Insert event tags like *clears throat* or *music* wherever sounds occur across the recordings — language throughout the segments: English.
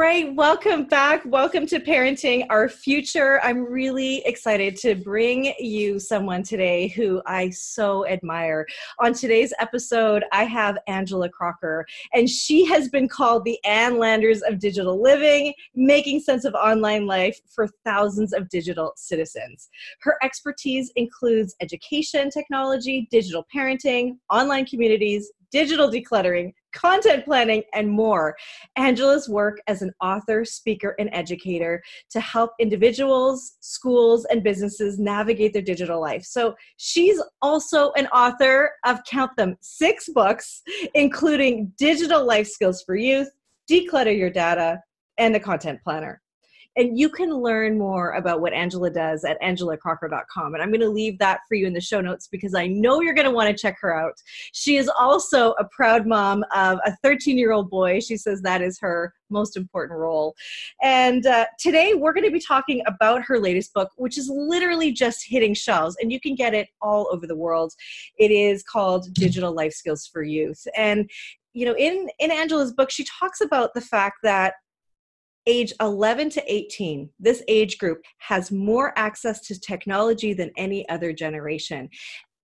Right, welcome back. Welcome to Parenting Our Future. I'm really excited to bring you someone today who I so admire. On today's episode, I have Angela Crocker, and she has been called the Ann Landers of digital living, making sense of online life for thousands of digital citizens. Her expertise includes education technology, digital parenting, online communities, digital decluttering, content planning, and more. Angela's work as an author, speaker, and educator to help individuals, schools, and businesses navigate their digital life. So she's also an author of, count them, six books, including Digital Life Skills for Youth, Declutter Your Data, and The Content Planner. And you can learn more about what Angela does at angelacrocker.com. And I'm going to leave that for you in the show notes because I know you're going to want to check her out. She is also a proud mom of a 13 year old boy. She says that is her most important role. And uh, today we're going to be talking about her latest book, which is literally just hitting shelves, and you can get it all over the world. It is called Digital Life Skills for Youth. And you know in in angela's book she talks about the fact that age 11 to 18, this age group has more access to technology than any other generation.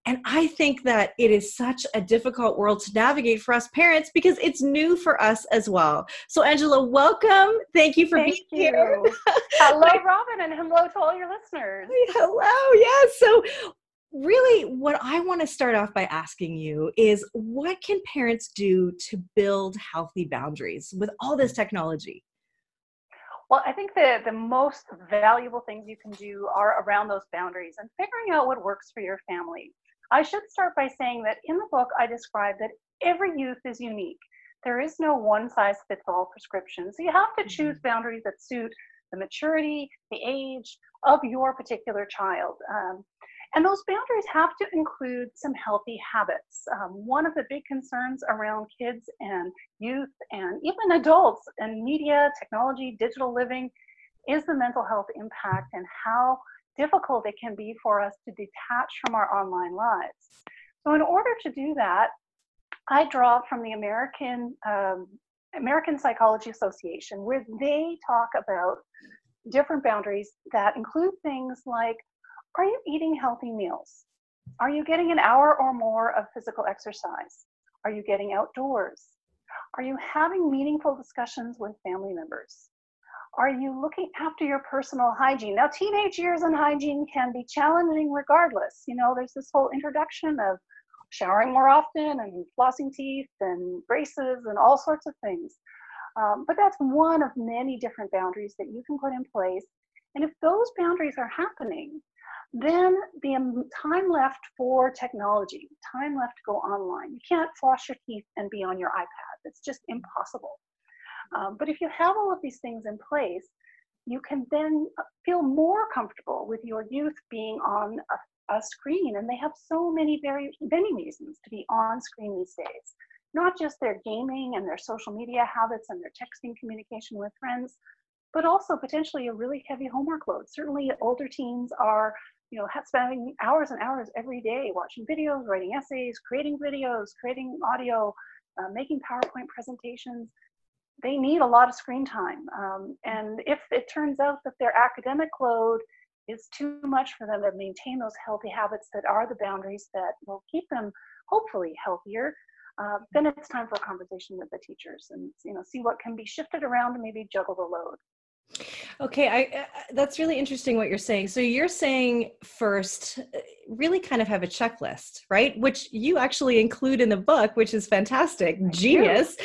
And I think that it is such a difficult world to navigate for us parents because it's new for us as well. So, Angela, welcome. Thank you for Thank being you. here. *laughs* hello, Robin, and hello to all your listeners. Hello, yes. So, really, what I want to start off by asking you is what can parents do to build healthy boundaries with all this mm. technology? Well, I think the, the most valuable things you can do are around those boundaries and figuring out what works for your family. I should start by saying that in the book, I describe that every youth is unique. There is no one size fits all prescription. So you have to choose mm-hmm. boundaries that suit the maturity, the age of your particular child. Um, and those boundaries have to include some healthy habits. Um, one of the big concerns around kids and youth and even adults and media, technology, digital living is the mental health impact and how difficult it can be for us to detach from our online lives. So, in order to do that, I draw from the American um, American Psychology Association, where they talk about different boundaries that include things like are you eating healthy meals? Are you getting an hour or more of physical exercise? Are you getting outdoors? Are you having meaningful discussions with family members? Are you looking after your personal hygiene? Now, teenage years and hygiene can be challenging regardless. You know, there's this whole introduction of showering more often and flossing teeth and braces and all sorts of things. Um, but that's one of many different boundaries that you can put in place. And if those boundaries are happening, then the time left for technology, time left to go online. You can't floss your teeth and be on your iPad. It's just impossible. Um, but if you have all of these things in place, you can then feel more comfortable with your youth being on a, a screen. And they have so many very many reasons to be on screen these days. Not just their gaming and their social media habits and their texting communication with friends, but also potentially a really heavy homework load. Certainly older teens are you know, spending hours and hours every day watching videos, writing essays, creating videos, creating audio, uh, making PowerPoint presentations. They need a lot of screen time. Um, and if it turns out that their academic load is too much for them to maintain those healthy habits that are the boundaries that will keep them hopefully healthier, uh, then it's time for a conversation with the teachers and you know see what can be shifted around and maybe juggle the load. Okay, I, uh, that's really interesting what you're saying. So you're saying first, uh, really kind of have a checklist, right? Which you actually include in the book, which is fantastic, genius.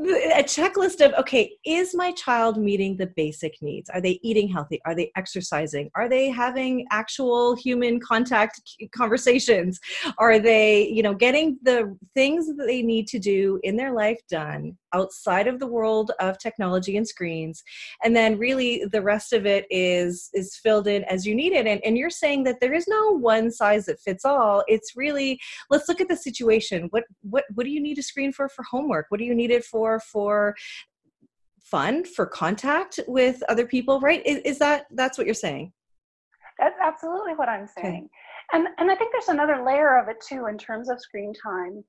A checklist of okay, is my child meeting the basic needs? Are they eating healthy? Are they exercising? Are they having actual human contact conversations? Are they, you know, getting the things that they need to do in their life done? Outside of the world of technology and screens. And then really the rest of it is is filled in as you need it. And, and you're saying that there is no one size that fits all. It's really let's look at the situation. What what what do you need a screen for for homework? What do you need it for for fun for contact with other people right? Is, is that that's what you're saying? That's absolutely what i'm saying. Okay. and and i think there's another layer of it too in terms of screen time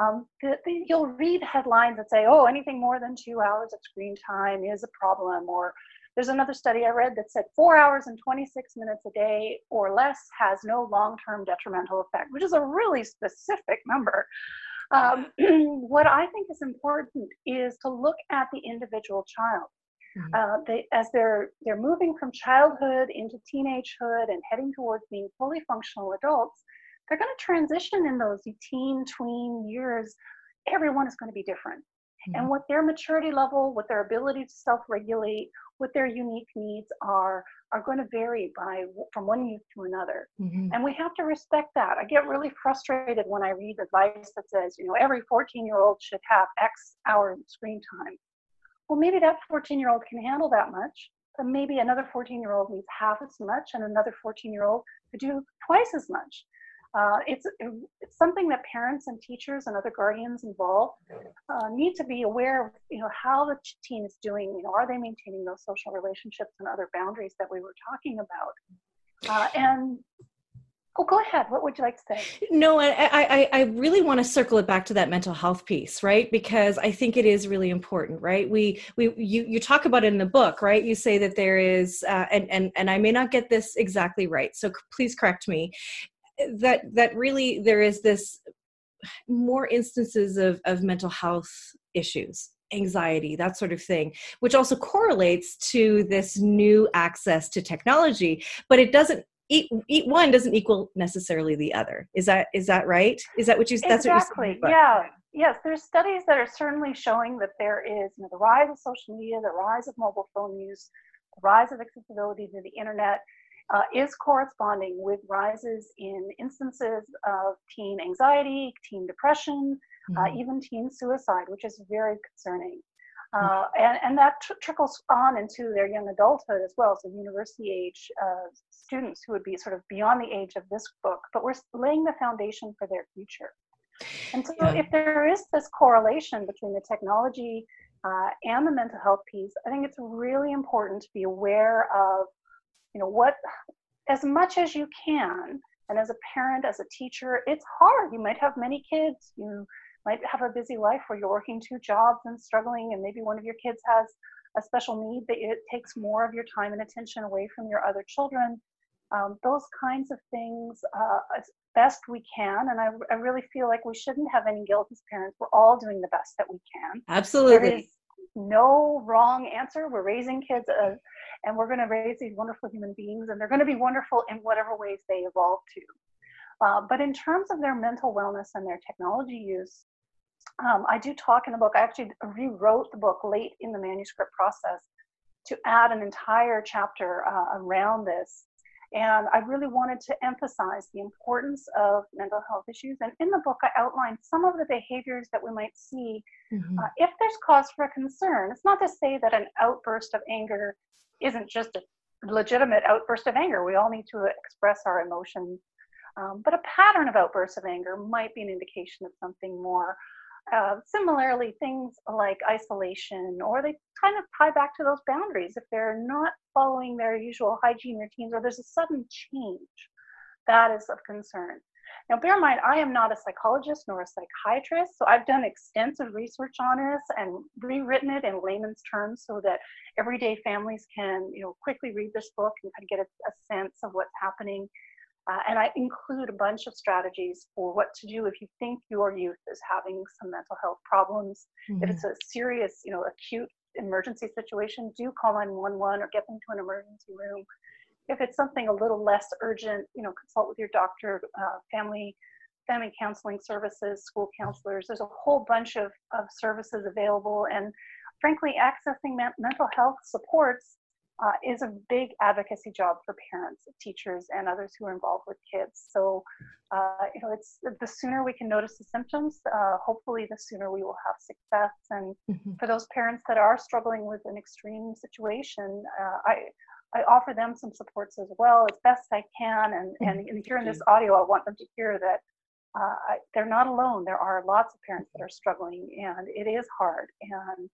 um, the, the, you'll read headlines that say oh anything more than two hours of screen time is a problem or there's another study i read that said four hours and 26 minutes a day or less has no long-term detrimental effect which is a really specific number um, *clears throat* what I think is important is to look at the individual child. Mm-hmm. Uh, they, as they're they're moving from childhood into teenagehood and heading towards being fully functional adults, they're going to transition in those teen tween years. Everyone is going to be different, mm-hmm. and what their maturity level, what their ability to self-regulate, what their unique needs are, are going to vary by from one youth to another mm-hmm. and we have to respect that i get really frustrated when i read advice that says you know every 14 year old should have x hour screen time well maybe that 14 year old can handle that much but maybe another 14 year old needs half as much and another 14 year old could do twice as much uh, it's, it's something that parents and teachers and other guardians involved uh, need to be aware of, you know, how the teen is doing. You know, are they maintaining those social relationships and other boundaries that we were talking about? Uh, and Oh, go ahead. What would you like to say? No, I, I, I really want to circle it back to that mental health piece, right? Because I think it is really important, right? We, we, you, you talk about it in the book, right? You say that there is, uh, and, and, and I may not get this exactly right, so please correct me that that really there is this more instances of, of mental health issues anxiety that sort of thing which also correlates to this new access to technology but it doesn't eat, eat one doesn't equal necessarily the other. Is that is that right? Is that what you that's exactly. Yeah. Yes there's studies that are certainly showing that there is you know the rise of social media the rise of mobile phone use the rise of accessibility to the internet uh, is corresponding with rises in instances of teen anxiety, teen depression, uh, mm-hmm. uh, even teen suicide, which is very concerning. Uh, mm-hmm. and, and that tr- trickles on into their young adulthood as well, so university age uh, students who would be sort of beyond the age of this book, but we're laying the foundation for their future. And so, yeah. if there is this correlation between the technology uh, and the mental health piece, I think it's really important to be aware of you know what as much as you can. And as a parent as a teacher it's hard. You might have many kids. You might have a busy life where you're working two jobs and struggling and maybe one of your kids has a special need that it takes more of your time and attention away from your other children. Um, those kinds of things uh, as best we can. And I, I really feel like we shouldn't have any guilt as parents. We're all doing the best that we can. Absolutely. There is no wrong answer. We're raising kids uh, and we're going to raise these wonderful human beings and they're going to be wonderful in whatever ways they evolve to. Uh, but in terms of their mental wellness and their technology use um, i do talk in the book i actually rewrote the book late in the manuscript process to add an entire chapter uh, around this and I really wanted to emphasize the importance of mental health issues. And in the book, I outlined some of the behaviors that we might see mm-hmm. uh, if there's cause for concern. It's not to say that an outburst of anger isn't just a legitimate outburst of anger. We all need to express our emotions. Um, but a pattern of outbursts of anger might be an indication of something more. Uh, similarly, things like isolation, or they kind of tie back to those boundaries. If they're not following their usual hygiene routines, or there's a sudden change, that is of concern. Now, bear in mind, I am not a psychologist nor a psychiatrist, so I've done extensive research on this and rewritten it in layman's terms so that everyday families can, you know, quickly read this book and kind of get a, a sense of what's happening. Uh, and I include a bunch of strategies for what to do if you think your youth is having some mental health problems. Mm-hmm. If it's a serious, you know, acute emergency situation, do call 911 or get them to an emergency room if it's something a little less urgent, you know, consult with your doctor, uh, family family counseling services, school counselors. There's a whole bunch of, of services available. And frankly, accessing mental health supports uh, is a big advocacy job for parents, teachers, and others who are involved with kids. So, uh, you know, it's the sooner we can notice the symptoms, uh, hopefully, the sooner we will have success. And mm-hmm. for those parents that are struggling with an extreme situation, uh, I I offer them some supports as well as best I can. And and, and here in this audio, I want them to hear that. Uh, they're not alone. There are lots of parents that are struggling, and it is hard. And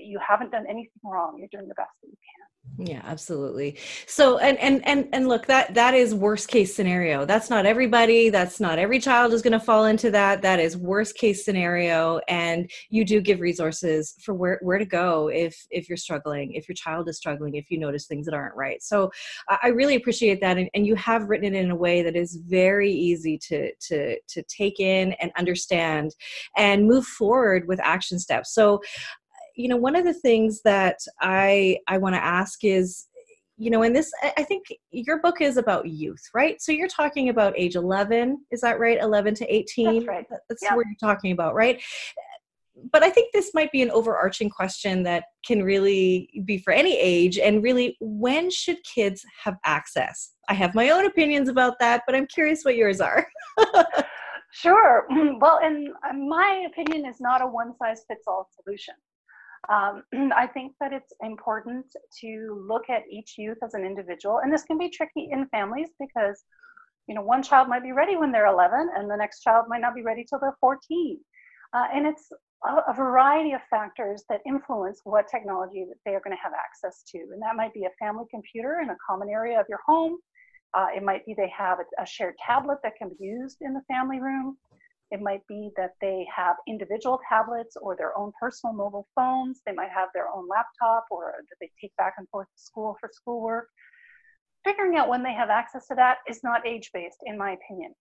you haven't done anything wrong. You're doing the best that you can. Yeah absolutely. So and and and and look that that is worst case scenario. That's not everybody. That's not every child is going to fall into that. That is worst case scenario. And you do give resources for where where to go if if you're struggling if your child is struggling if you notice things that aren't right. So i really appreciate that. And, and you have written it in a way that is very easy to to to take in and understand and move forward with action steps. So you know one of the things that i i want to ask is you know in this i think your book is about youth right? So you're talking about age 11 is that right? 11 to 18 that's right. That's yep. what you're talking about right? But i think this might be an overarching question that can really be for any age and really when should kids have access? I have my own opinions about that but i'm curious what yours are. *laughs* Sure. *clears throat* Well and uh, my opinion is not a one size fits all solution um, *clears throat* I think that it's important to look at each youth as an individual, and this can be tricky in families because, you know, one child might be ready when they're 11, and the next child might not be ready till they're 14, uh, and it's a, a, variety of factors that influence what technology that they are going to have access to, and that might be a family computer in a common area of your home. Uh, it might be they have a, a shared tablet that can be used in the family room. It might be that they have individual tablets or their own personal mobile phones. They might have their own laptop or that they take back and forth to school for schoolwork. Figuring out when they have access to that is not age based, in my opinion.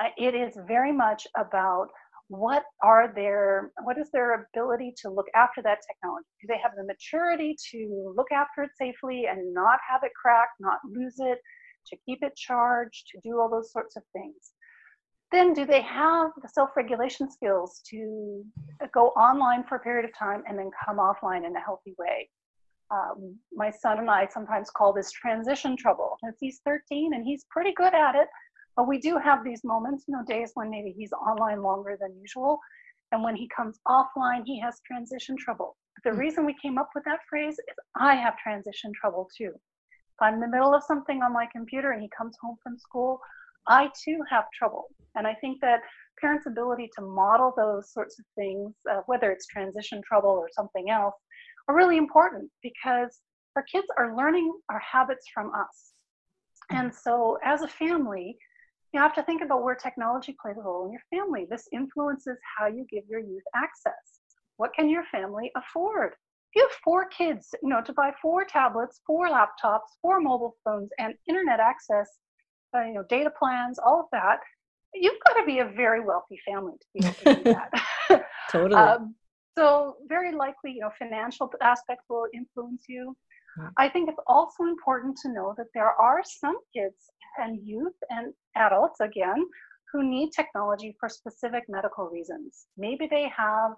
Uh, it is very much about what are their what is their ability to look after that technology do they have the maturity to look after it safely and not have it crack not lose it to keep it charged to do all those sorts of things then do they have the self-regulation skills to go online for a period of time and then come offline in a healthy way? Um, my son and I sometimes call this transition trouble. As he's 13 and he's pretty good at it, but we do have these moments, you know, days when maybe he's online longer than usual. And when he comes offline, he has transition trouble. The mm-hmm. reason we came up with that phrase is I have transition trouble too. If I'm in the middle of something on my computer and he comes home from school, I too have trouble. And I think that parents' ability to model those sorts of things, uh, whether it's transition trouble or something else, are really important because our kids are learning our habits from us. And so, as a family, you have to think about where technology plays a role in your family. This influences how you give your youth access. What can your family afford? If you have four kids, you know, to buy four tablets, four laptops, four mobile phones, and internet access, uh, you know, data plans, all of that, you've got to be a very wealthy family to be able to do that. *laughs* totally. Um, so very likely, you know, financial aspects will influence you. I think it's also important to know that there are some kids and youth and adults, again, who need technology for specific medical reasons. Maybe they have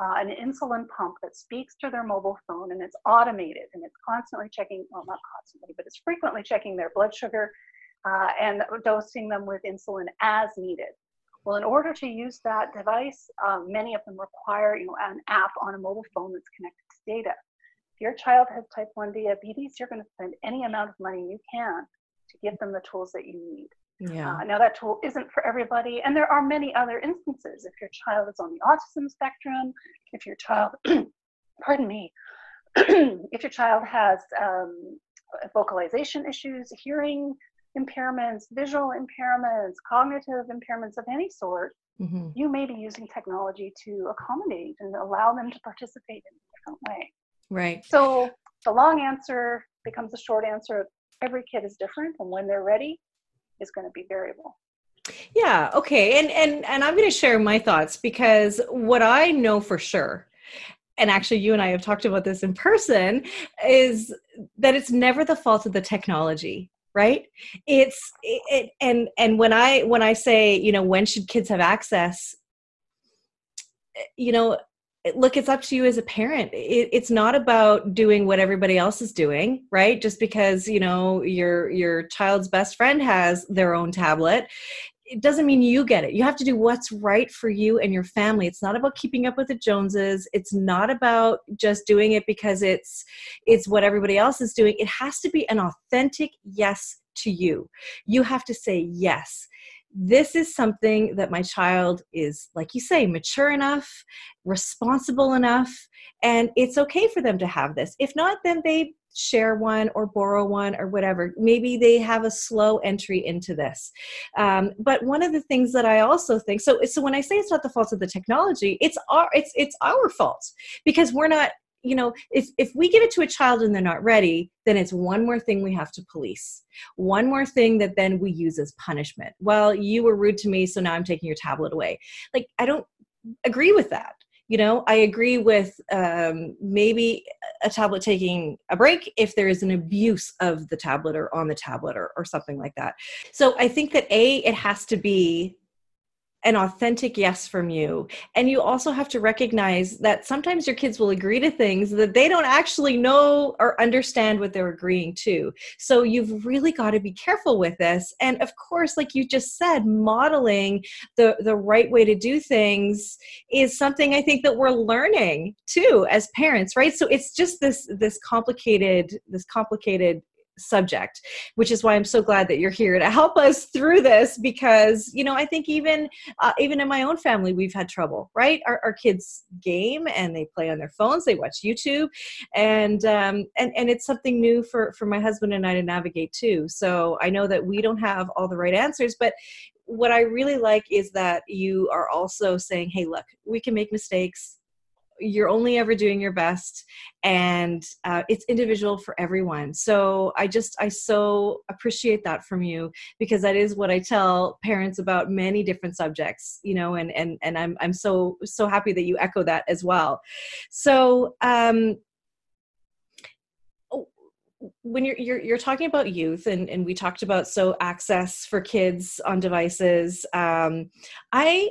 uh, an insulin pump that speaks to their mobile phone and it's automated and it's constantly checking, well, not constantly, but it's frequently checking their blood sugar uh, and dosing them with insulin as needed. Well, in order to use that device, um, many of them require you know, an app on a mobile phone that's connected to data. If your child has type 1 diabetes, you're going to spend any amount of money you can to give them the tools that you need. Yeah. Uh, now, that tool isn't for everybody, and there are many other instances. If your child is on the autism spectrum, if your child, *clears throat* pardon me, *clears throat* if your child has um, vocalization issues, hearing impairments, visual impairments, cognitive impairments of any sort, mm-hmm. you may be using technology to accommodate and allow them to participate in a different way. Right. So the long answer becomes the short answer. Every kid is different, and when they're ready, is going to be variable. Yeah. Okay. And and and I'm going to share my thoughts because what I know for sure and actually you and I have talked about this in person is that it's never the fault of the technology right? It's it and and when i when i say you know when should kids have access you know look it's up to you as a parent. It, it's not about doing what everybody else is doing right? Just because you know your your child's best friend has their own tablet it doesn't mean you get it. You have to do what's right for you and your family. It's not about keeping up with the joneses. It's not about just doing it because it's it's what everybody else is doing. It has to be an authentic yes to you. You have to say yes this is something that my child is, like you say, mature enough, responsible enough, and it's okay for them to have this. If not, then they share one or borrow one or whatever. Maybe they have a slow entry into this. Um, but one of the things that I also think so so when I say it's not the fault of the technology, it's our it's it's our fault because we're not you know if if we give it to a child and they're not ready then it's one more thing we have to police. One more thing that then we use as punishment. Well you were rude to me so now i'm taking your tablet away. Like i don't agree with that you know? I agree with um, maybe a tablet taking a break if there is an abuse of the tablet or on the tablet or, or something like that. So i think that a it has to be an authentic yes from you. And you also have to recognize that sometimes your kids will agree to things that they don't actually know or understand what they're agreeing to. So you've really got to be careful with this. And of course, like you just said, modeling the, the right way to do things is something I think that we're learning too as parents, right? So it's just this this complicated, this complicated subject which is why i'm so glad that you're here to help us through this because you know i think even uh, even in my own family we've had trouble right? Our, our kids game and they play on their phones they watch youtube and um and and it's something new for for my husband and i to navigate too. So i know that we don't have all the right answers but what i really like is that you are also saying hey look we can make mistakes you're only ever doing your best and uh, it's individual for everyone. So i just i so appreciate that from you because that is what i tell parents about many different subjects you know and and and i'm i'm so so happy that you echo that as well. So um oh, when you're, you're you're talking about youth and and we talked about so access for kids on devices um i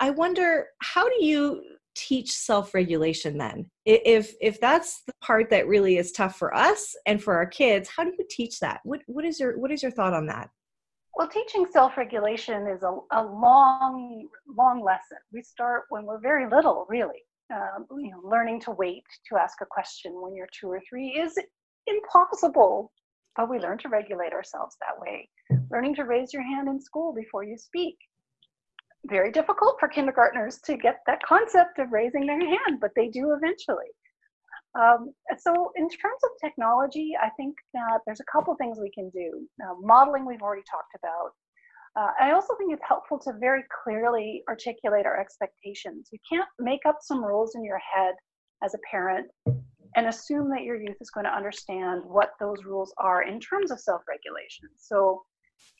i wonder how do you teach self-regulation then? If if that's the part that really is tough for us and for our kids how do you teach that? What what is your what is your thought on that? Well teaching self-regulation is a, a long long lesson. We start when we're very little really. Um, you know learning to wait to ask a question when you're two or three is impossible but we learn to regulate ourselves that way. Learning to raise your hand in school before you speak very difficult for kindergartners to get that concept of raising their hand, but they do eventually. Um, so in terms of technology, I think that there's a couple things we can do. Now, modeling we've already talked about. Uh, I also think it's helpful to very clearly articulate our expectations. You can't make up some rules in your head as a parent and assume that your youth is going to understand what those rules are in terms of self-regulation. So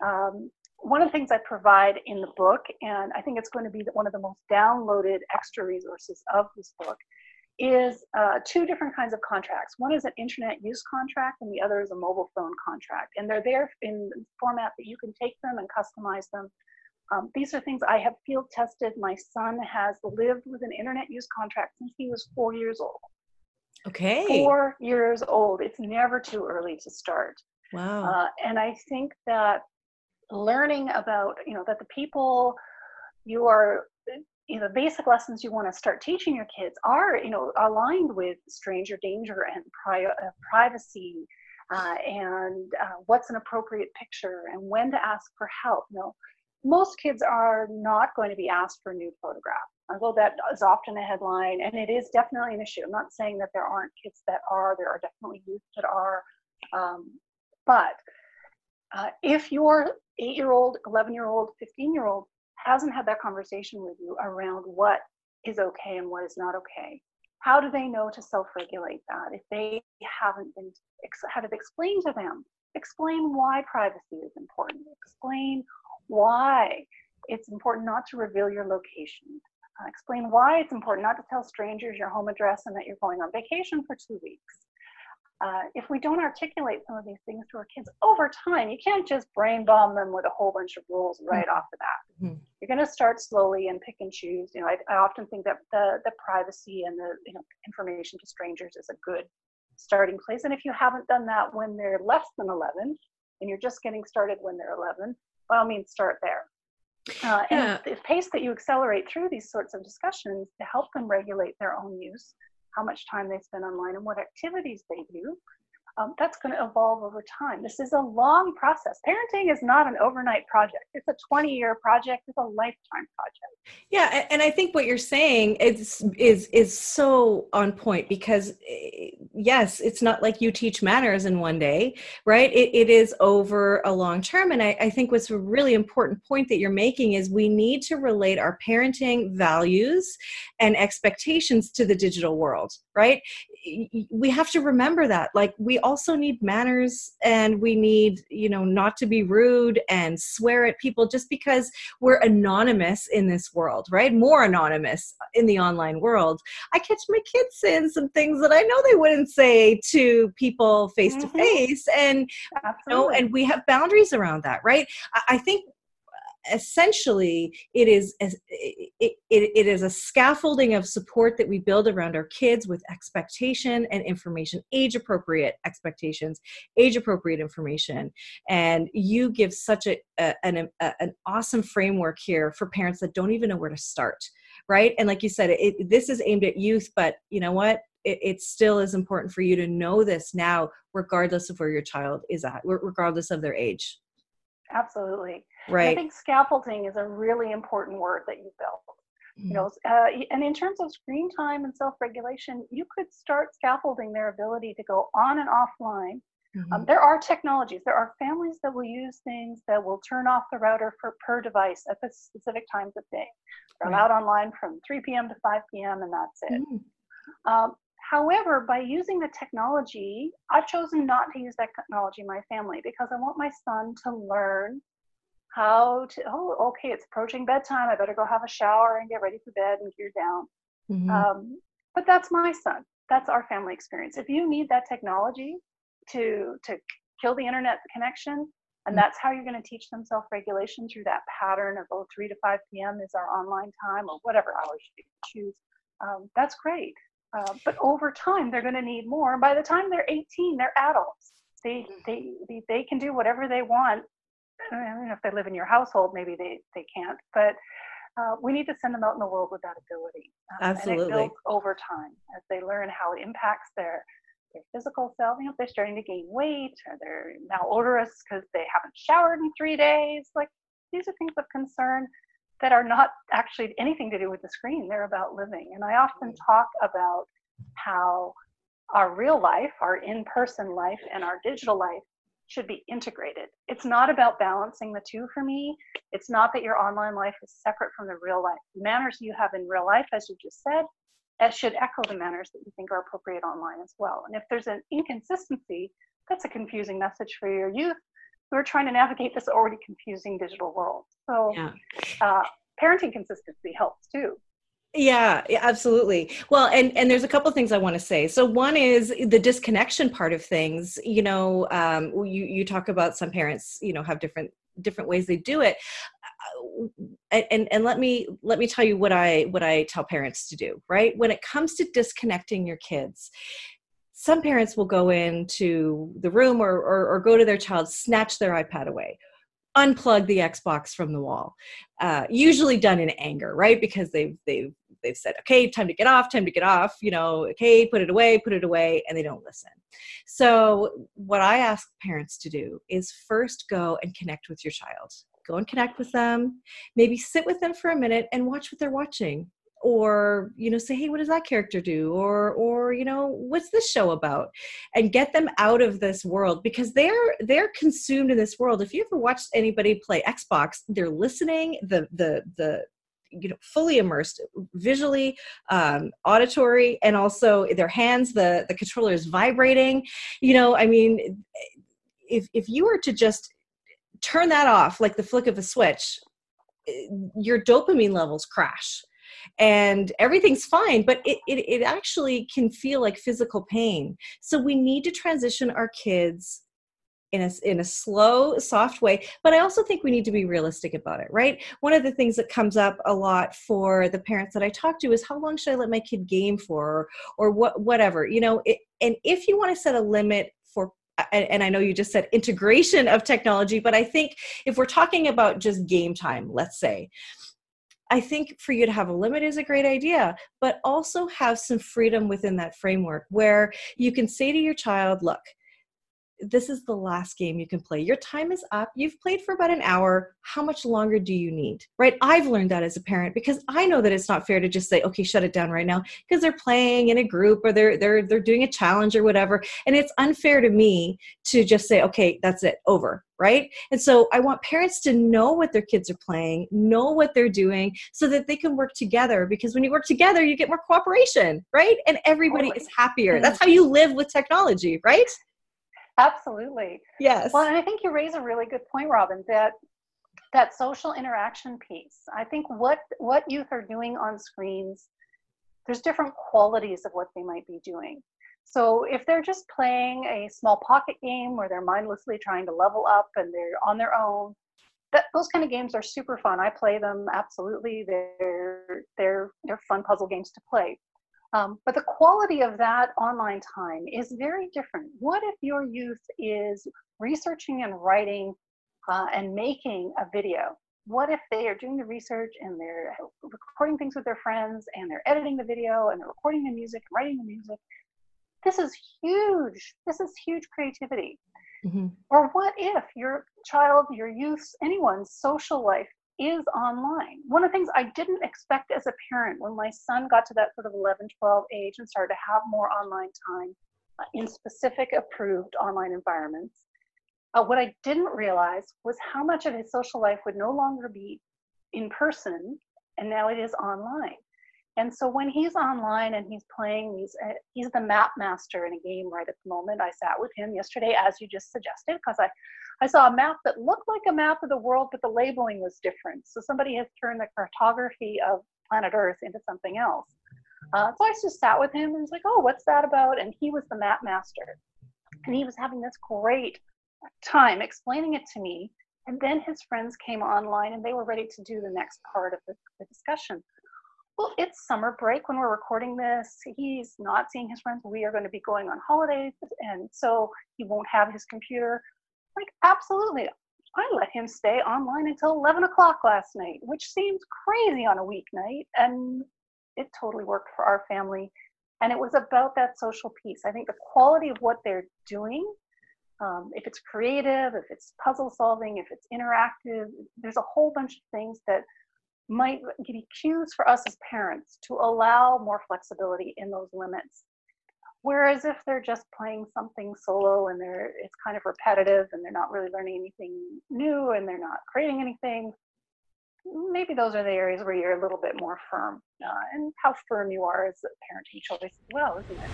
um, one of the things I provide in the book, and I think it's going to be one of the most downloaded extra resources of this book, is uh, two different kinds of contracts. One is an internet use contract, and the other is a mobile phone contract. And they're there in the format that you can take them and customize them. Um, these are things I have field tested. My son has lived with an internet use contract since he was four years old. Okay. Four years old. It's never too early to start. Wow. Uh, and I think that learning about you know that the people you are you know the basic lessons you want to start teaching your kids are you know aligned with stranger danger and pri- uh, privacy uh, and uh, what's an appropriate picture and when to ask for help. You know most kids are not going to be asked for a nude photograph although that is often a headline and it is definitely an issue. I'm not saying that there aren't kids that are there are definitely youth that are um, but uh, if your eight year old, 11 year old, 15 year old hasn't had that conversation with you around what is okay and what is not okay, how do they know to self regulate that if they haven't been had it explained to them? Explain why privacy is important. Explain why it's important not to reveal your location. Uh, explain why it's important not to tell strangers your home address and that you're going on vacation for two weeks. Uh, if we don't articulate some of these things to our kids over time, you can't just brain bomb them with a whole bunch of rules right mm-hmm. off the bat. Mm-hmm. You're going to start slowly and pick and choose. You know, I, I often think that the the privacy and the you know information to strangers is a good starting place. And if you haven't done that when they're less than 11, and you're just getting started when they're 11, by all means, start there. Uh, and yeah. the pace that you accelerate through these sorts of discussions to help them regulate their own use how much time they spend online and what activities they do um, that's going to evolve over time. This is a long process. Parenting is not an overnight project. It's a 20 year project. It's a lifetime project. Yeah, and I think what you're saying is is is so on point because eh, yes, it's not like you teach manners in one day, right? It, it is over a long term. And I, I think what's a really important point that you're making is we need to relate our parenting values and expectations to the digital world, right? We have to remember that like we also need manners and we need you know not to be rude and swear at people just because we're anonymous in this world right more anonymous in the online world i catch my kids saying some things that i know they wouldn't say to people face to mm-hmm. face and Absolutely. you know and we have boundaries around that right I think essentially it is it, it, it is a scaffolding of support that we build around our kids with expectation and information age appropriate expectations age appropriate information. And you give such a, a, an, a, an awesome framework here for parents that don't even know where to start right? And like you said it, this is aimed at youth but you know what? It, it, still is important for you to know this now regardless of where your child is at regardless of their age absolutely Right. I think scaffolding is a really important word that you built. Mm-hmm. You know, uh, and in terms of screen time and self-regulation, you could start scaffolding their ability to go on and offline. Um, mm-hmm. Um, there are technologies. There are families that will use things that will turn off the router for per device at the specific times of day. They're right. allowed online from 3 p.m. to 5 p.m. and that's it. Mm-hmm. Um, however, by using the technology, I've chosen not to use that technology in my family because I want my son to learn how to oh okay it's approaching bedtime. I better go have a shower and get ready for bed and gear down. Mm-hmm. um, but that's my son. That's our family experience. If you need that technology to to kill the internet connection and mm-hmm. that's how you're going to teach them self-regulation through that pattern of oh 3 to 5 p.m is our online time or whatever hours you choose um, that's great uh, but over time they're going to need more by the time they're 18 they're adults they, mm. they, they, they can do whatever they want I know if they live in your household, maybe they, they can't, but uh, we need to send them out in the world with that ability. Um, Absolutely. And it builds over time as they learn how it impacts their their physical self. You know, if they're starting to gain weight or they're malodorous because they haven't showered in three days, like these are things of concern that are not actually anything to do with the screen. They're about living. And I often talk about how our real life, our in person life, and our digital life should be integrated. It's not about balancing the two for me. It's not that your online life is separate from the real life. The manners you have in real life, as you just said, it should echo the manners that you think are appropriate online as well. And if there's an inconsistency, that's a confusing message for your youth who are trying to navigate this already confusing digital world. So, yeah. uh, parenting consistency helps too. Yeah, yeah, absolutely. Well, and and there's a couple things I want to say. So one is the disconnection part of things. You know, um, you you talk about some parents, you know, have different different ways they do it. Uh, and and let me let me tell you what I what I tell parents to do. Right when it comes to disconnecting your kids, some parents will go into the room or, or, or go to their child, snatch their iPad away unplug the Xbox from the wall. Uh, usually done in anger, right? Because they've they've they've said, okay, time to get off, time to get off. You know, okay, put it away, put it away, and they don't listen. So what I ask parents to do is first go and connect with your child. Go and connect with them. Maybe sit with them for a minute and watch what they're watching or you know say hey what does that character do? or or you know what's this show about? and get them out of this world because they're they're consumed in this world. If you ever watched anybody play xbox they're listening the the the you know fully immersed visually um, auditory and also their hands the the controller is vibrating. You know i mean if if you were to just turn that off like the flick of a switch eh, your dopamine levels crash and everything's fine but it, it, it actually can feel like physical pain. So we need to transition our kids in a, in a slow soft way but i also think we need to be realistic about it right? One of the things that comes up a lot for the parents that i talk to is how long should i let my kid game for? or, or what whatever you know it, and if you want to set a limit for and, I know you just said integration of technology, but I think if we're talking about just game time, let's say, I think for you to have a limit is a great idea, but also have some freedom within that framework where you can say to your child, look, this is the last game you can play. Your time is up. You've played for about an hour. How much longer do you need? Right? I've learned that as a parent because I know that it's not fair to just say, "Okay, shut it down right now," because they're playing in a group or they're they're they're doing a challenge or whatever, and it's unfair to me to just say, "Okay, that's it, over." Right? And so I want parents to know what their kids are playing, know what they're doing so that they can work together because when you work together, you get more cooperation, right? And everybody totally. is happier. That's how you live with technology, right? Absolutely. Yes. Well, and I think you raise a really good point, Robin, that that social interaction piece. I think what what youth are doing on screens, there's different qualities of what they might be doing. So if they're just playing a small pocket game where they're mindlessly trying to level up and they're on their own, that those kind of games are super fun. I play them absolutely. They're they're they're fun puzzle games to play. Um, but the quality of that online time is very different. What if your youth is researching and writing uh, and making a video? What if they are doing the research and they're recording things with their friends and they're editing the video and they're recording the music and writing the music? This is huge. This is huge creativity. Mm-hmm. Or what if your child, your youth, anyone's social life is online. One of the things I didn't expect as a parent when my son got to that sort of 11, 12 age and started to have more online time uh, in specific approved online environments, uh, what I didn't realize was how much of his social life would no longer be in person and now it is online. And so when he's online and he's playing, he's uh, he's the map master in a game right at the moment. I sat with him yesterday, as you just suggested, because I I saw a map that looked like a map of the world, but the labeling was different. So somebody has turned the cartography of planet Earth into something else. Uh, so I just sat with him and was like, "Oh, what's that about?" And he was the map master, and he was having this great time explaining it to me. And then his friends came online and they were ready to do the next part of the, the discussion well, it's summer break when we're recording this. He's not seeing his friends. We are going to be going on holidays, and so he won't have his computer. Like, absolutely. I let him stay online until 11 o'clock last night, which seems crazy on a weeknight. And it totally worked for our family. And it was about that social piece. I think the quality of what they're doing, um, if it's creative, if it's puzzle solving, if it's interactive, there's a whole bunch of things that might be cues for us as parents to allow more flexibility in those limits. Whereas if they're just playing something solo and they're it's kind of repetitive and they're not really learning anything new and they're not creating anything, maybe those are the areas where you're a little bit more firm. Uh, and how firm you are is a parenting choice as well, isn't it?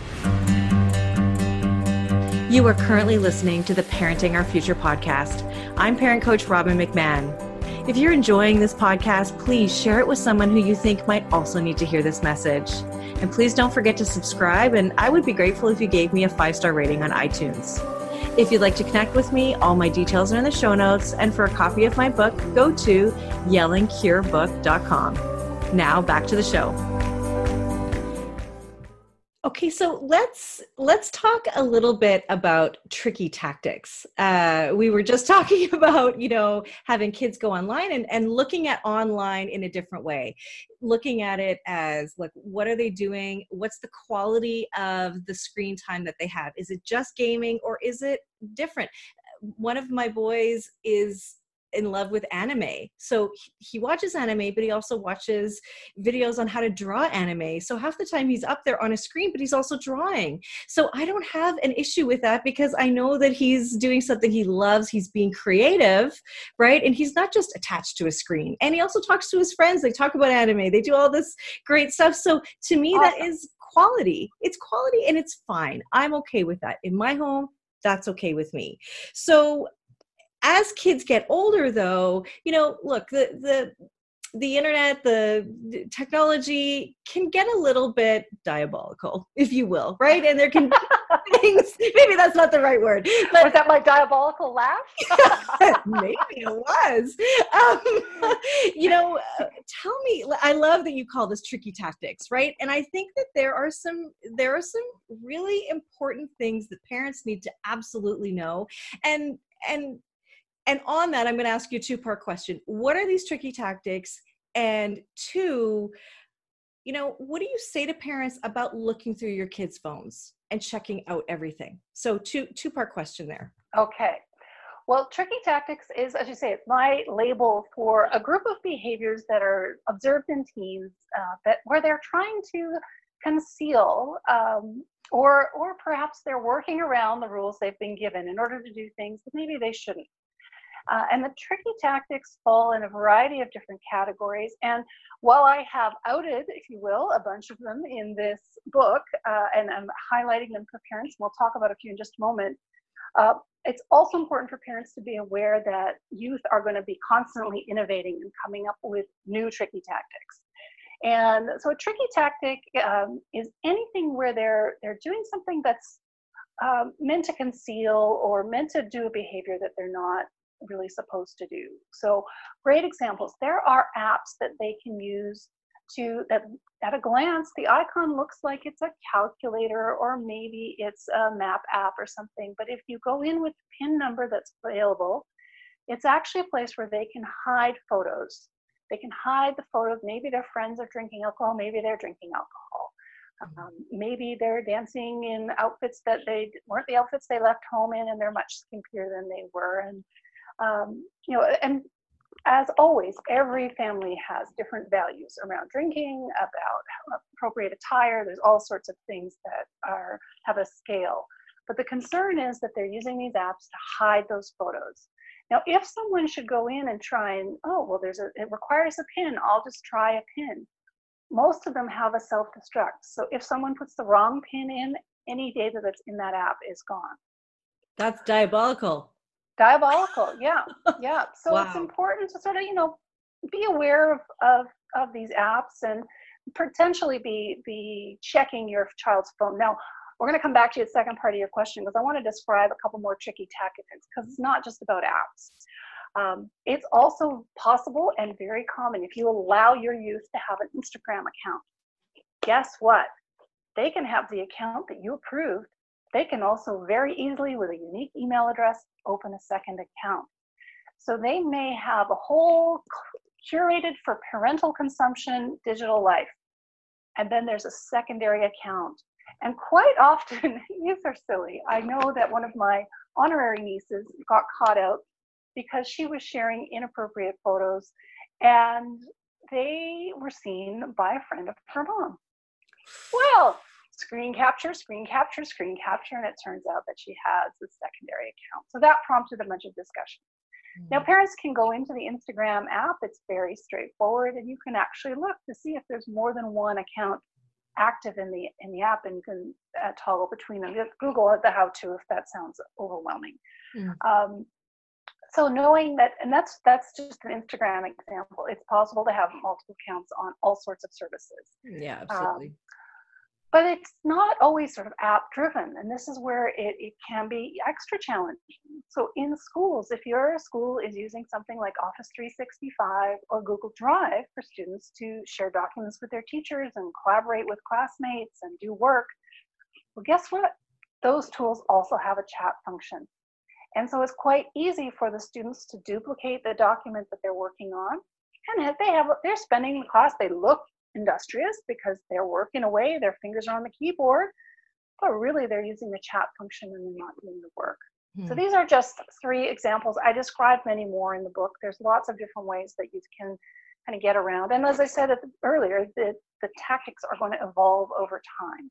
You are currently listening to the Parenting Our Future podcast. I'm parent coach Robin McMahon. If you're enjoying this podcast, please share it with someone who you think might also need to hear this message. And please don't forget to subscribe, and I would be grateful if you gave me a five star rating on iTunes. If you'd like to connect with me, all my details are in the show notes. And for a copy of my book, go to yellingcurebook.com. Now back to the show. Okay, so let's let's talk a little bit about tricky tactics. Uh, we were just *laughs* talking about you know having kids go online and, and looking at online in a different way, looking at it as like what are they doing? What's the quality of the screen time that they have? Is it just gaming or is it different? One of my boys is in love with anime. So he watches anime, but he also watches videos on how to draw anime. So half the time he's up there on a screen, but he's also drawing. So I don't have an issue with that because I know that he's doing something he loves. He's being creative, right? And he's not just attached to a screen. And he also talks to his friends. They talk about anime, they do all this great stuff. So to me, awesome. that is quality. It's quality and it's fine. I'm okay with that. In my home, that's okay with me. So as kids get older though you know look the the the internet, the technology can get a little bit diabolical, if you will, right? And there can be *laughs* things, maybe that's not the right word. But was that my diabolical laugh? *laughs* maybe it was. Um, *laughs* you know, uh, tell me, I love that you call this tricky tactics, right? And I think that there are some, there are some really important things that parents need to absolutely know. And, and and on that, I'm going to ask you a two part question. What are these tricky tactics? And two, you know, what do you say to parents about looking through your kids' phones and checking out everything? So, two two part question there. Okay. Well, tricky tactics is, as you say, my label for a group of behaviors that are observed in teens uh, that where they're trying to conceal um, or or perhaps they're working around the rules they've been given in order to do things that maybe they shouldn't. Uh, and the tricky tactics fall in a variety of different categories. And while I have outed, if you will, a bunch of them in this book, uh, and I'm highlighting them for parents, and we'll talk about a few in just a moment, uh, it's also important for parents to be aware that youth are going to be constantly innovating and coming up with new tricky tactics. And so a tricky tactic um, is anything where they're they're doing something that's um, meant to conceal or meant to do a behavior that they're not really supposed to do. So great examples. There are apps that they can use to that at a glance the icon looks like it's a calculator or maybe it's a map app or something but if you go in with the pin number that's available it's actually a place where they can hide photos they can hide the photos maybe their friends are drinking alcohol maybe they're drinking alcohol um, maybe they're dancing in outfits that they weren't the outfits they left home in and they're much skimpier than they were and um, you know, and as always, every family has different values around drinking, about appropriate attire. There's all sorts of things that are have a scale. But the concern is that they're using these apps to hide those photos. Now, if someone should go in and try and, oh, well, there's a, it requires a pin, I'll just try a pin. Most of them have a self-destruct. So if someone puts the wrong pin in, any data that's in that app is gone. That's diabolical diabolical. Yeah *laughs* yeah. So wow. it's important to sort of you know be aware of, of of these apps and potentially be be checking your child's phone. Now we're going to come back to the second part of your question because i want to describe a couple more tricky tactics because it's not just about apps. Um, it's also possible and very common if you allow your youth to have an instagram account. Guess what? They can have the account that you approved. They can also very easily, with a unique email address, open a second account. So they may have a whole curated for parental consumption digital life. And then there's a secondary account. And quite *laughs* often, these are silly. I know that one of my honorary nieces got caught out because she was sharing inappropriate photos and they were seen by a friend of her mom. Well, screen capture, screen capture, screen capture, and it turns out that she has a secondary account. So that prompted a bunch of discussion. Mm-hmm. Now, parents can go into the Instagram app. It's very straightforward, and you can actually look to see if there's more than one account active in the in the app, and you can uh, toggle between them. Just Google the how-to if that sounds overwhelming. Mm-hmm. Um, so knowing that, and that's that's just an Instagram example. It's possible to have multiple accounts on all sorts of services. Yeah, absolutely. Um, but it's not always sort of app driven and this is where it, it can be extra challenging. So in schools if your school is using something like office 365 or google drive for students to share documents with their teachers and collaborate with classmates and do work well guess what? Those tools also have a chat function. And so it's quite easy for the students to duplicate the document that they're working on and if they have they're spending the class they look industrious because they're working away, their fingers are on the keyboard, but really they're using the chat function and they're not doing the work. Hmm. So these are just three examples. I describe many more in the book. There's lots of different ways that you can kind of get around. And as I said earlier, the, the tactics are going to evolve over time.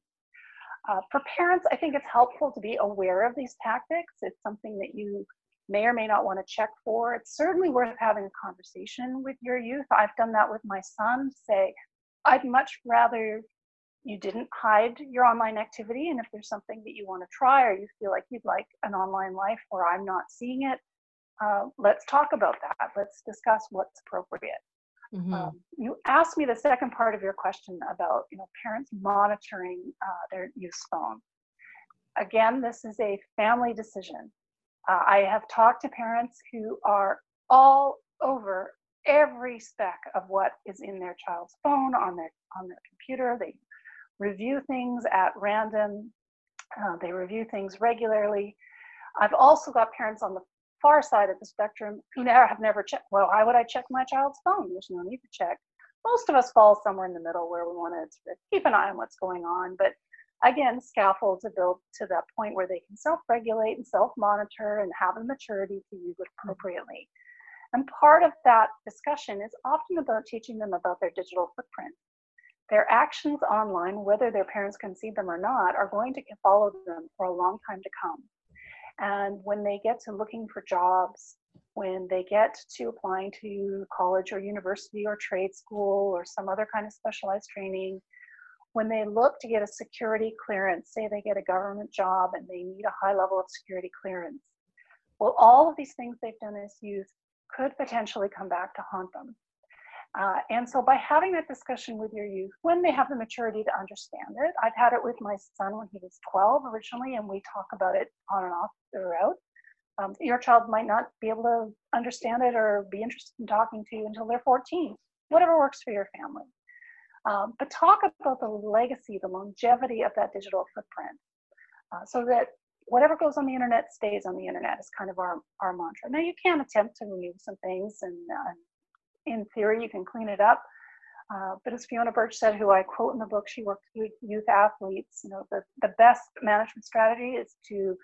Uh, for parents, I think it's helpful to be aware of these tactics. It's something that you may or may not want to check for. It's certainly worth having a conversation with your youth. I've done that with my son, say, I'd much rather you didn't hide your online activity. And if there's something that you want to try or you feel like you'd like an online life where I'm not seeing it, uh, let's talk about that. Let's discuss what's appropriate. Mm-hmm. Um, you asked me the second part of your question about you know parents monitoring uh, their youth's phone. Again, this is a family decision. Uh, I have talked to parents who are all over every speck of what is in their child's phone on their on their computer. They review things at random. Uh, they review things regularly. I've also got parents on the far side of the spectrum who never have never checked. Well, why would I check my child's phone? There's no need to check. Most of us fall somewhere in the middle where we want to keep an eye on what's going on. But again, scaffolds are built to that point where they can self-regulate and self-monitor and have the maturity to use it appropriately. And part of that discussion is often about teaching them about their digital footprint. Their actions online, whether their parents can see them or not, are going to follow them for a long time to come. And when they get to looking for jobs, when they get to applying to college or university or trade school or some other kind of specialized training, when they look to get a security clearance, say they get a government job and they need a high level of security clearance, well, all of these things they've done as youth could potentially come back to haunt them. Uh, and so by having that discussion with your youth when they have the maturity to understand it, I've had it with my son when he was 12 originally, and we talk about it on and off throughout. Um, your child might not be able to understand it or be interested in talking to you until they're 14, whatever works for your family. Um, but talk about the legacy, the longevity of that digital footprint uh, so that whatever goes on the internet stays on the internet is kind of our, our mantra. Now, you can attempt to remove some things and uh, in theory, you can clean it up. Uh, but as Fiona Birch said, who I quote in the book, she worked with youth athletes. You know, the, the best management strategy is to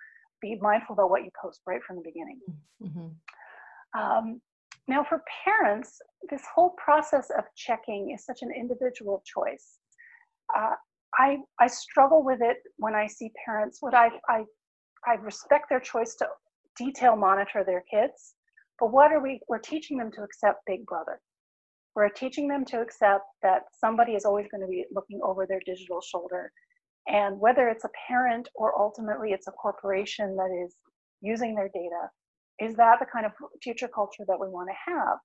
be mindful about what you post right from the beginning. Mm-hmm. Um, now, for parents, this whole process of checking is such an individual choice. Uh, I, I struggle with it when I see parents. What I, I, I respect their choice to detail monitor their kids, but what are we? We're teaching them to accept Big Brother. We're teaching them to accept that somebody is always going to be looking over their digital shoulder. And whether it's a parent or ultimately it's a corporation that is using their data, is that the kind of future culture that we want to have?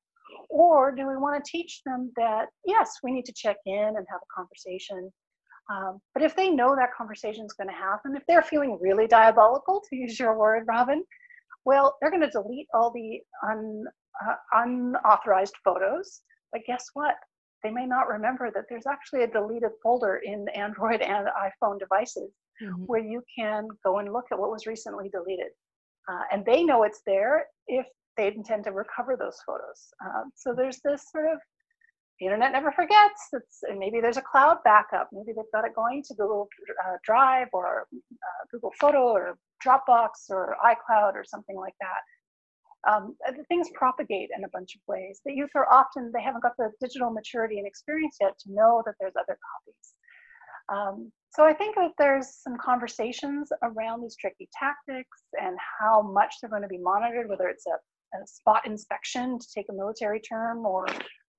Or do we want to teach them that, yes, we need to check in and have a conversation? Um, but if they know that conversation is going to happen, if they're feeling really diabolical, to use your word, Robin, well, they're going to delete all the un, uh, unauthorized photos, but guess what? They may not remember that there's actually a deleted folder in Android and iPhone devices mm-hmm. where you can go and look at what was recently deleted. Uh, and they know it's there if they intend to recover those photos. Um, so there's this sort of the internet never forgets. It's, maybe there's a cloud backup. Maybe they've got it going to Google uh, Drive or uh, Google Photo or Dropbox or iCloud or something like that. Um, the things propagate in a bunch of ways. The youth are often, they haven't got the digital maturity and experience yet to know that there's other copies. Um, so I think that there's some conversations around these tricky tactics and how much they're going to be monitored, whether it's a, a spot inspection to take a military term or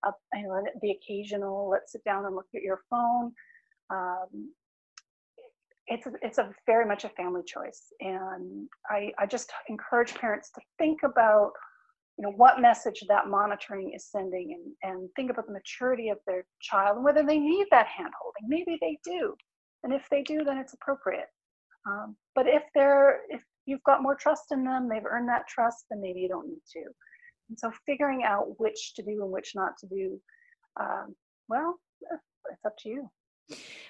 a, you know, the occasional let's sit down and look at your phone. Um, it's a, it's a very much a family choice. And I, I just encourage parents to think about you know what message that monitoring is sending and, and think about the maturity of their child and whether they need that hand holding maybe they do. And if they do then it's appropriate. Um, but if they're if you've got more trust in them they've earned that trust then maybe you don't need to and so figuring out which to do and which not to do um, well it's up to you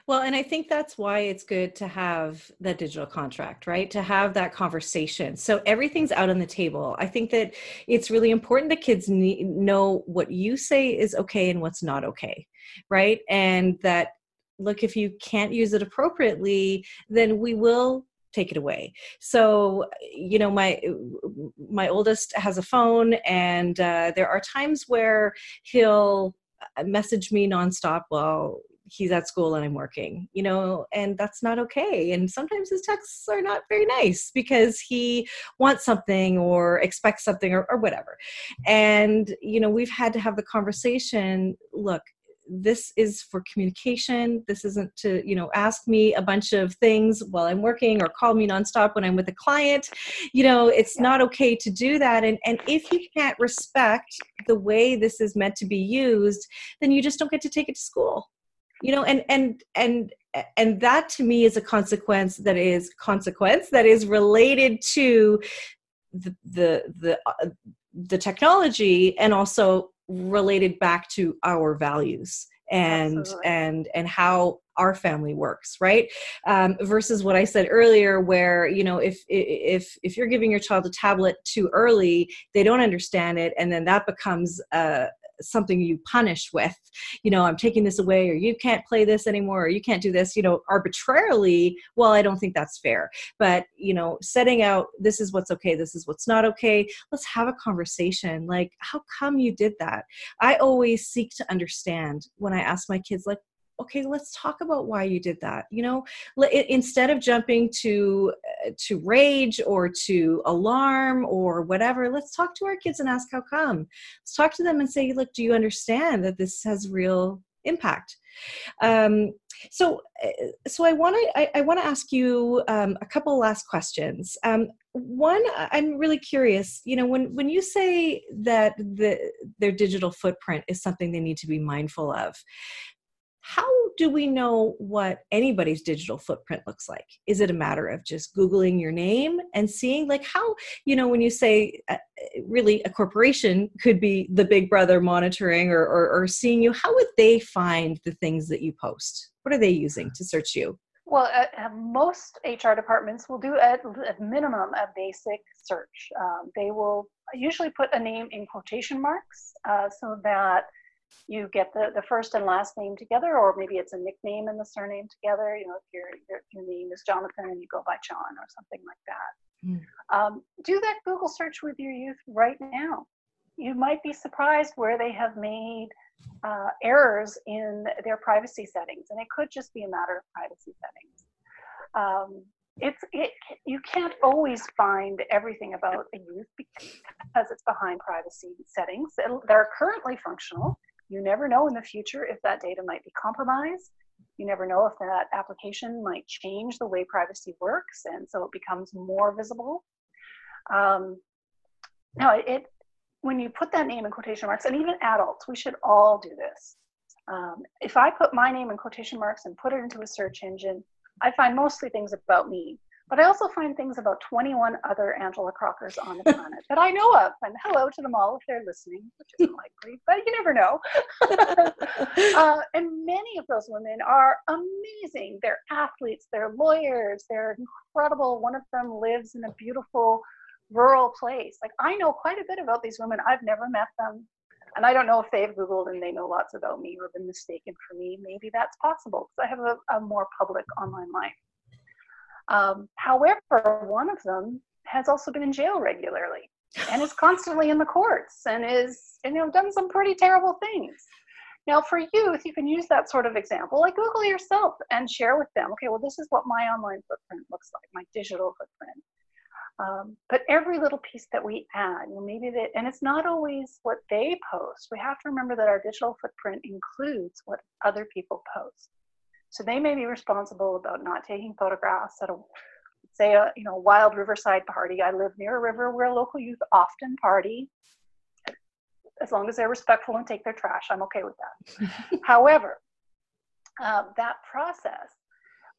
well, and I think that's why it's good to have that digital contract, right? To have that conversation. So everything's out on the table. I think that it's really important that kids need, know what you say is okay and what's not okay, right? And that, look, if you can't use it appropriately, then we will take it away so you know my my oldest has a phone and uh, there are times where he'll message me nonstop while he's at school and I'm working, you know, and that's not okay. And sometimes his texts are not very nice because he wants something or expects something or, or whatever. And, you know, we've had to have the conversation look, this is for communication. This isn't to you know ask me a bunch of things while i'm working or call me nonstop when i'm with a client. You know it's not okay to do that. And and if you can't respect the way this is meant to be used then you just don't get to take it to school. You know and and and and that to me is a consequence that is consequence that is related to the the the, uh, the technology and also related back to our values and Absolutely. and and how our family works right um, versus what i said earlier where you know if if if you're giving your child a tablet too early they don't understand it and then that becomes a, something you punish with you know i'm taking this away or you can't play this anymore or you can't do this you know arbitrarily well i don't think that's fair. But you know setting out this is what's okay this is what's not okay let's have a conversation. Like how come you did that? I always seek to understand when i ask my kids like okay let's talk about why you did that you know? Instead of jumping to uh, to rage or to alarm or whatever let's talk to our kids and ask how come. Let's talk to them and say look do you understand that this has real impact? Um, so uh, so i want to I, I want to ask you um, a couple last questions. Um, one i'm really curious you know when when you say that the their digital footprint is something they need to be mindful of how do we know what anybody's digital footprint looks like? Is it a matter of just googling your name and seeing like how you know when you say uh, really a corporation could be the big brother monitoring or, or, or seeing you how would they find the things that you post? What are they using to search you? Well, uh, uh most HR departments will do at, at minimum a basic search. Um, they will usually put a name in quotation marks uh, so that you get the, the first and last name together, or maybe it's a nickname and the surname together. You know, if your, your, your name is Jonathan and you go by John or something like that. Mm. Um, do that Google search with your youth right now. You might be surprised where they have made uh, errors in their privacy settings, and it could just be a matter of privacy settings. Um, it's it, you can't always find everything about a youth because it's behind privacy settings that are currently functional you never know in the future if that data might be compromised. You never know if that application might change the way privacy works, and so it becomes more visible. Um, now, it when you put that name in quotation marks, and even adults, we should all do this. Um, if I put my name in quotation marks and put it into a search engine, I find mostly things about me. But I also find things about 21 other Angela Crockers on the planet that I know of. And hello to them all if they're listening, which isn't likely, but you never know. *laughs* uh, and many of those women are amazing. They're athletes, they're lawyers, they're incredible. One of them lives in a beautiful rural place. Like I know quite a bit about these women. I've never met them. And I don't know if they've Googled and they know lots about me or been mistaken for me. Maybe that's possible because I have a, a more public online life. Um, however, one of them has also been in jail regularly and is constantly in the courts and is you know done some pretty terrible things. Now, for youth, you can use that sort of example, like Google yourself and share with them. Okay, well, this is what my online footprint looks like, my digital footprint. Um, but every little piece that we add, you know, maybe that, and it's not always what they post. We have to remember that our digital footprint includes what other people post. So they may be responsible about not taking photographs at a say a you know wild riverside party. I live near a river where local youth often party. As long as they're respectful and take their trash, I'm okay with that. *laughs* However, um, that process,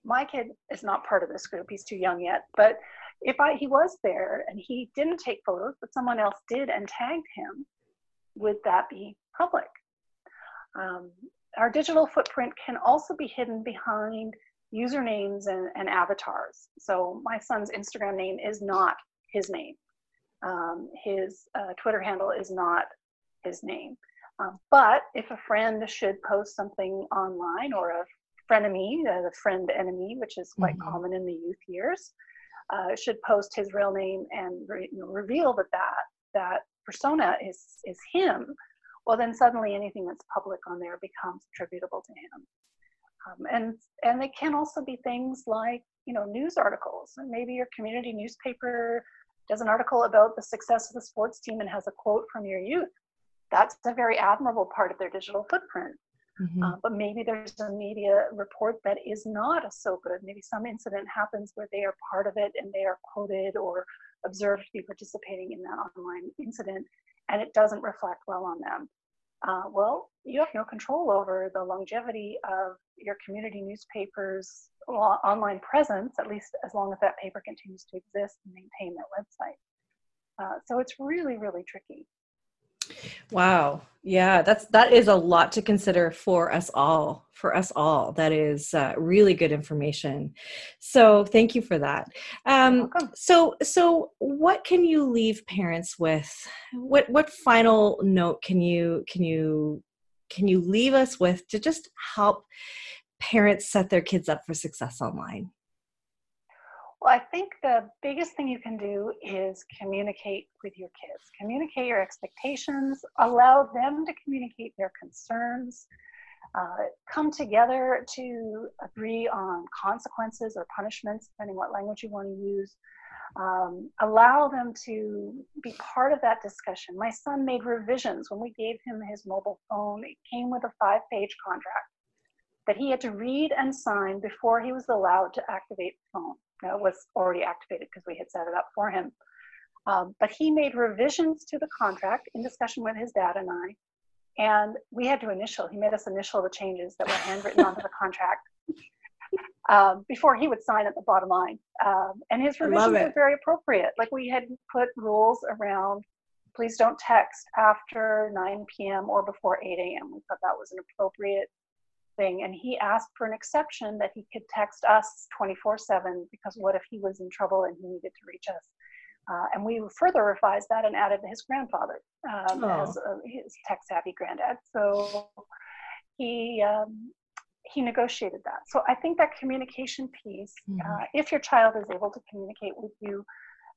my kid is not part of this group. He's too young yet. But if I he was there and he didn't take photos, but someone else did and tagged him, would that be public? Um, our digital footprint can also be hidden behind usernames and, and avatars. So my son's Instagram name is not his name. Um, his uh, Twitter handle is not his name. Um, but if a friend should post something online or a frenemy, uh, the friend enemy, which is quite mm-hmm. common in the youth years, uh, should post his real name and re- you know, reveal that, that that persona is is him well then suddenly anything that's public on there becomes attributable to him. Um, and and they can also be things like you know news articles and maybe your community newspaper does an article about the success of the sports team and has a quote from your youth that's a very admirable part of their digital footprint Mm-hmm. Uh, but maybe there's a media report that is not so good. Maybe some incident happens where they are part of it and they are quoted or observed to be participating in that online incident, and it doesn't reflect well on them. Uh, well, you have no control over the longevity of your community newspaper's online presence, at least as long as that paper continues to exist and maintain their website. Uh, so it's really, really tricky. Wow. Yeah, that's that is a lot to consider for us all. For us all, that is uh, really good information. So thank you for that. Um, so so what can you leave parents with? What what final note can you can you can you leave us with to just help parents set their kids up for success online? Well, I think the biggest thing you can do is communicate with your kids. Communicate your expectations, allow them to communicate their concerns, uh, come together to agree on consequences or punishments, depending what language you want to use. Um, allow them to be part of that discussion. My son made revisions when we gave him his mobile phone. It came with a five page contract that he had to read and sign before he was allowed to activate the phone. It was already activated because we had set it up for him. Um, but he made revisions to the contract in discussion with his dad and I. And we had to initial, he made us initial the changes that were handwritten onto the contract *laughs* um, before he would sign at the bottom line. Um, and his revisions were very appropriate. Like we had put rules around please don't text after 9 p.m. or before 8 a.m. We thought that was an appropriate thing. And he asked for an exception that he could text us 24 7 because what if he was in trouble and he needed to reach us? Uh, and we further revised that and added his grandfather um, oh. as a, his tech savvy granddad. So he um, he negotiated that. So I think that communication piece, mm-hmm. uh, if your child is able to communicate with you,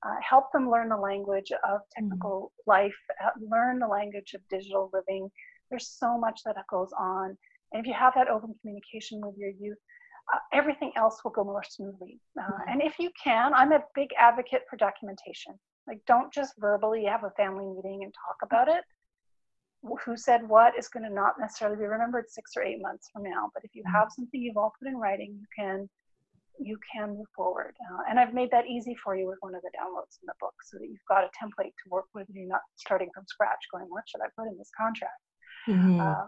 uh, help them learn the language of technical mm-hmm. life, uh, learn the language of digital living. There's so much that goes on. And if you have that open communication with your youth, uh, everything else will go more smoothly. Uh, mm-hmm. And if you can, I'm a big advocate for documentation. Like, don't just verbally have a family meeting and talk about it. Who said what is going to not necessarily be remembered six or eight months from now. But if you mm-hmm. have something you've all put in writing, you can you can move forward. Uh, and I've made that easy for you with one of the downloads in the book, so that you've got a template to work with. And you're not starting from scratch, going, "What should I put in this contract?" Mm-hmm. Uh,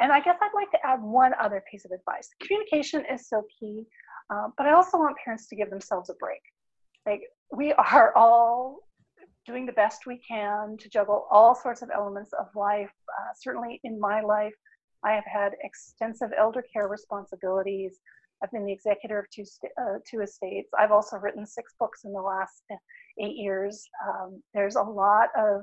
and I guess I'd like to add one other piece of advice. Communication is so key, uh, but I also want parents to give themselves a break. Like we are all doing the best we can to juggle all sorts of elements of life. Uh, certainly in my life, I have had extensive elder care responsibilities. I've been the executor of two, uh, two estates. I've also written six books in the last eight years. Um, there's a lot of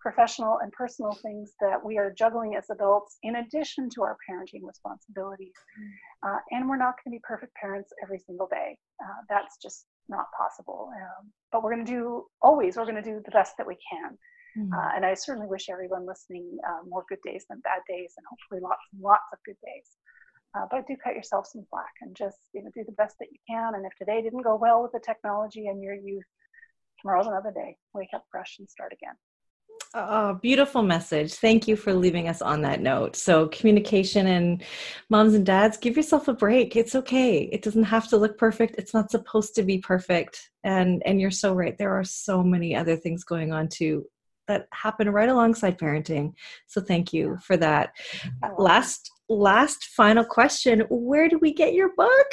professional and personal things that we are juggling as adults in addition to our parenting responsibilities. Mm. Uh, and we're not going to be perfect parents every single day. Uh, that's just not possible. Um, but we're going to do, always, we're going to do the best that we can. Mm. Uh, and I certainly wish everyone listening uh, more good days than bad days and hopefully lots and lots of good days. Uh, but do cut yourself some slack and just you know do the best that you can. And if today didn't go well with the technology and your youth, tomorrow's another day. Wake up fresh and start again. Oh, beautiful message. Thank you for leaving us on that note. So, communication and moms and dads, give yourself a break. It's okay. It doesn't have to look perfect. It's not supposed to be perfect. And and you're so right. There are so many other things going on too that happen right alongside parenting. So, thank you for that. Last last final question, where do we get your book?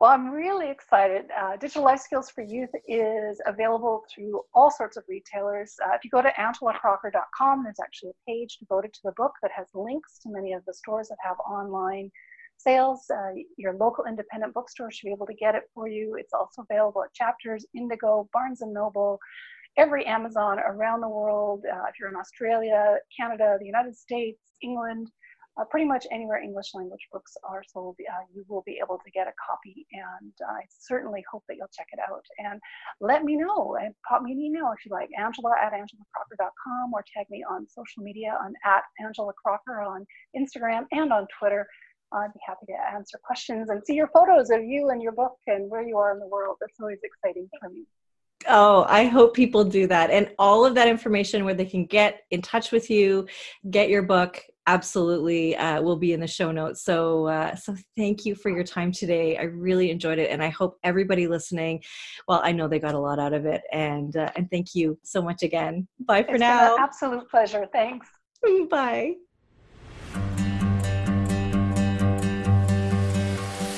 Well, I'm really excited. Uh, Digital Life Skills for Youth is available through all sorts of retailers. Uh, if you go to angelacrocker.com, there's actually a page devoted to the book that has links to many of the stores that have online sales. Uh, your local independent bookstore should be able to get it for you. It's also available at Chapters, Indigo, Barnes & Noble, every Amazon around the world. Uh, if you're in Australia, Canada, the United States, England, uh, pretty much anywhere English language books are sold, uh, you will be able to get a copy. And I certainly hope that you'll check it out. And let me know and pop me an email if you like, angela at angelacrocker.com or tag me on social media on at Angela Crocker on Instagram and on Twitter. I'd be happy to answer questions and see your photos of you and your book and where you are in the world. That's always exciting for me. Oh, I hope people do that. And all of that information where they can get in touch with you, get your book, absolutely uh, will be in the show notes. So, uh, so thank you for your time today. I really enjoyed it, and I hope everybody listening, well, I know they got a lot out of it, and uh, and thank you so much again. Bye for it's now. absolute pleasure. Thanks. *laughs* Bye.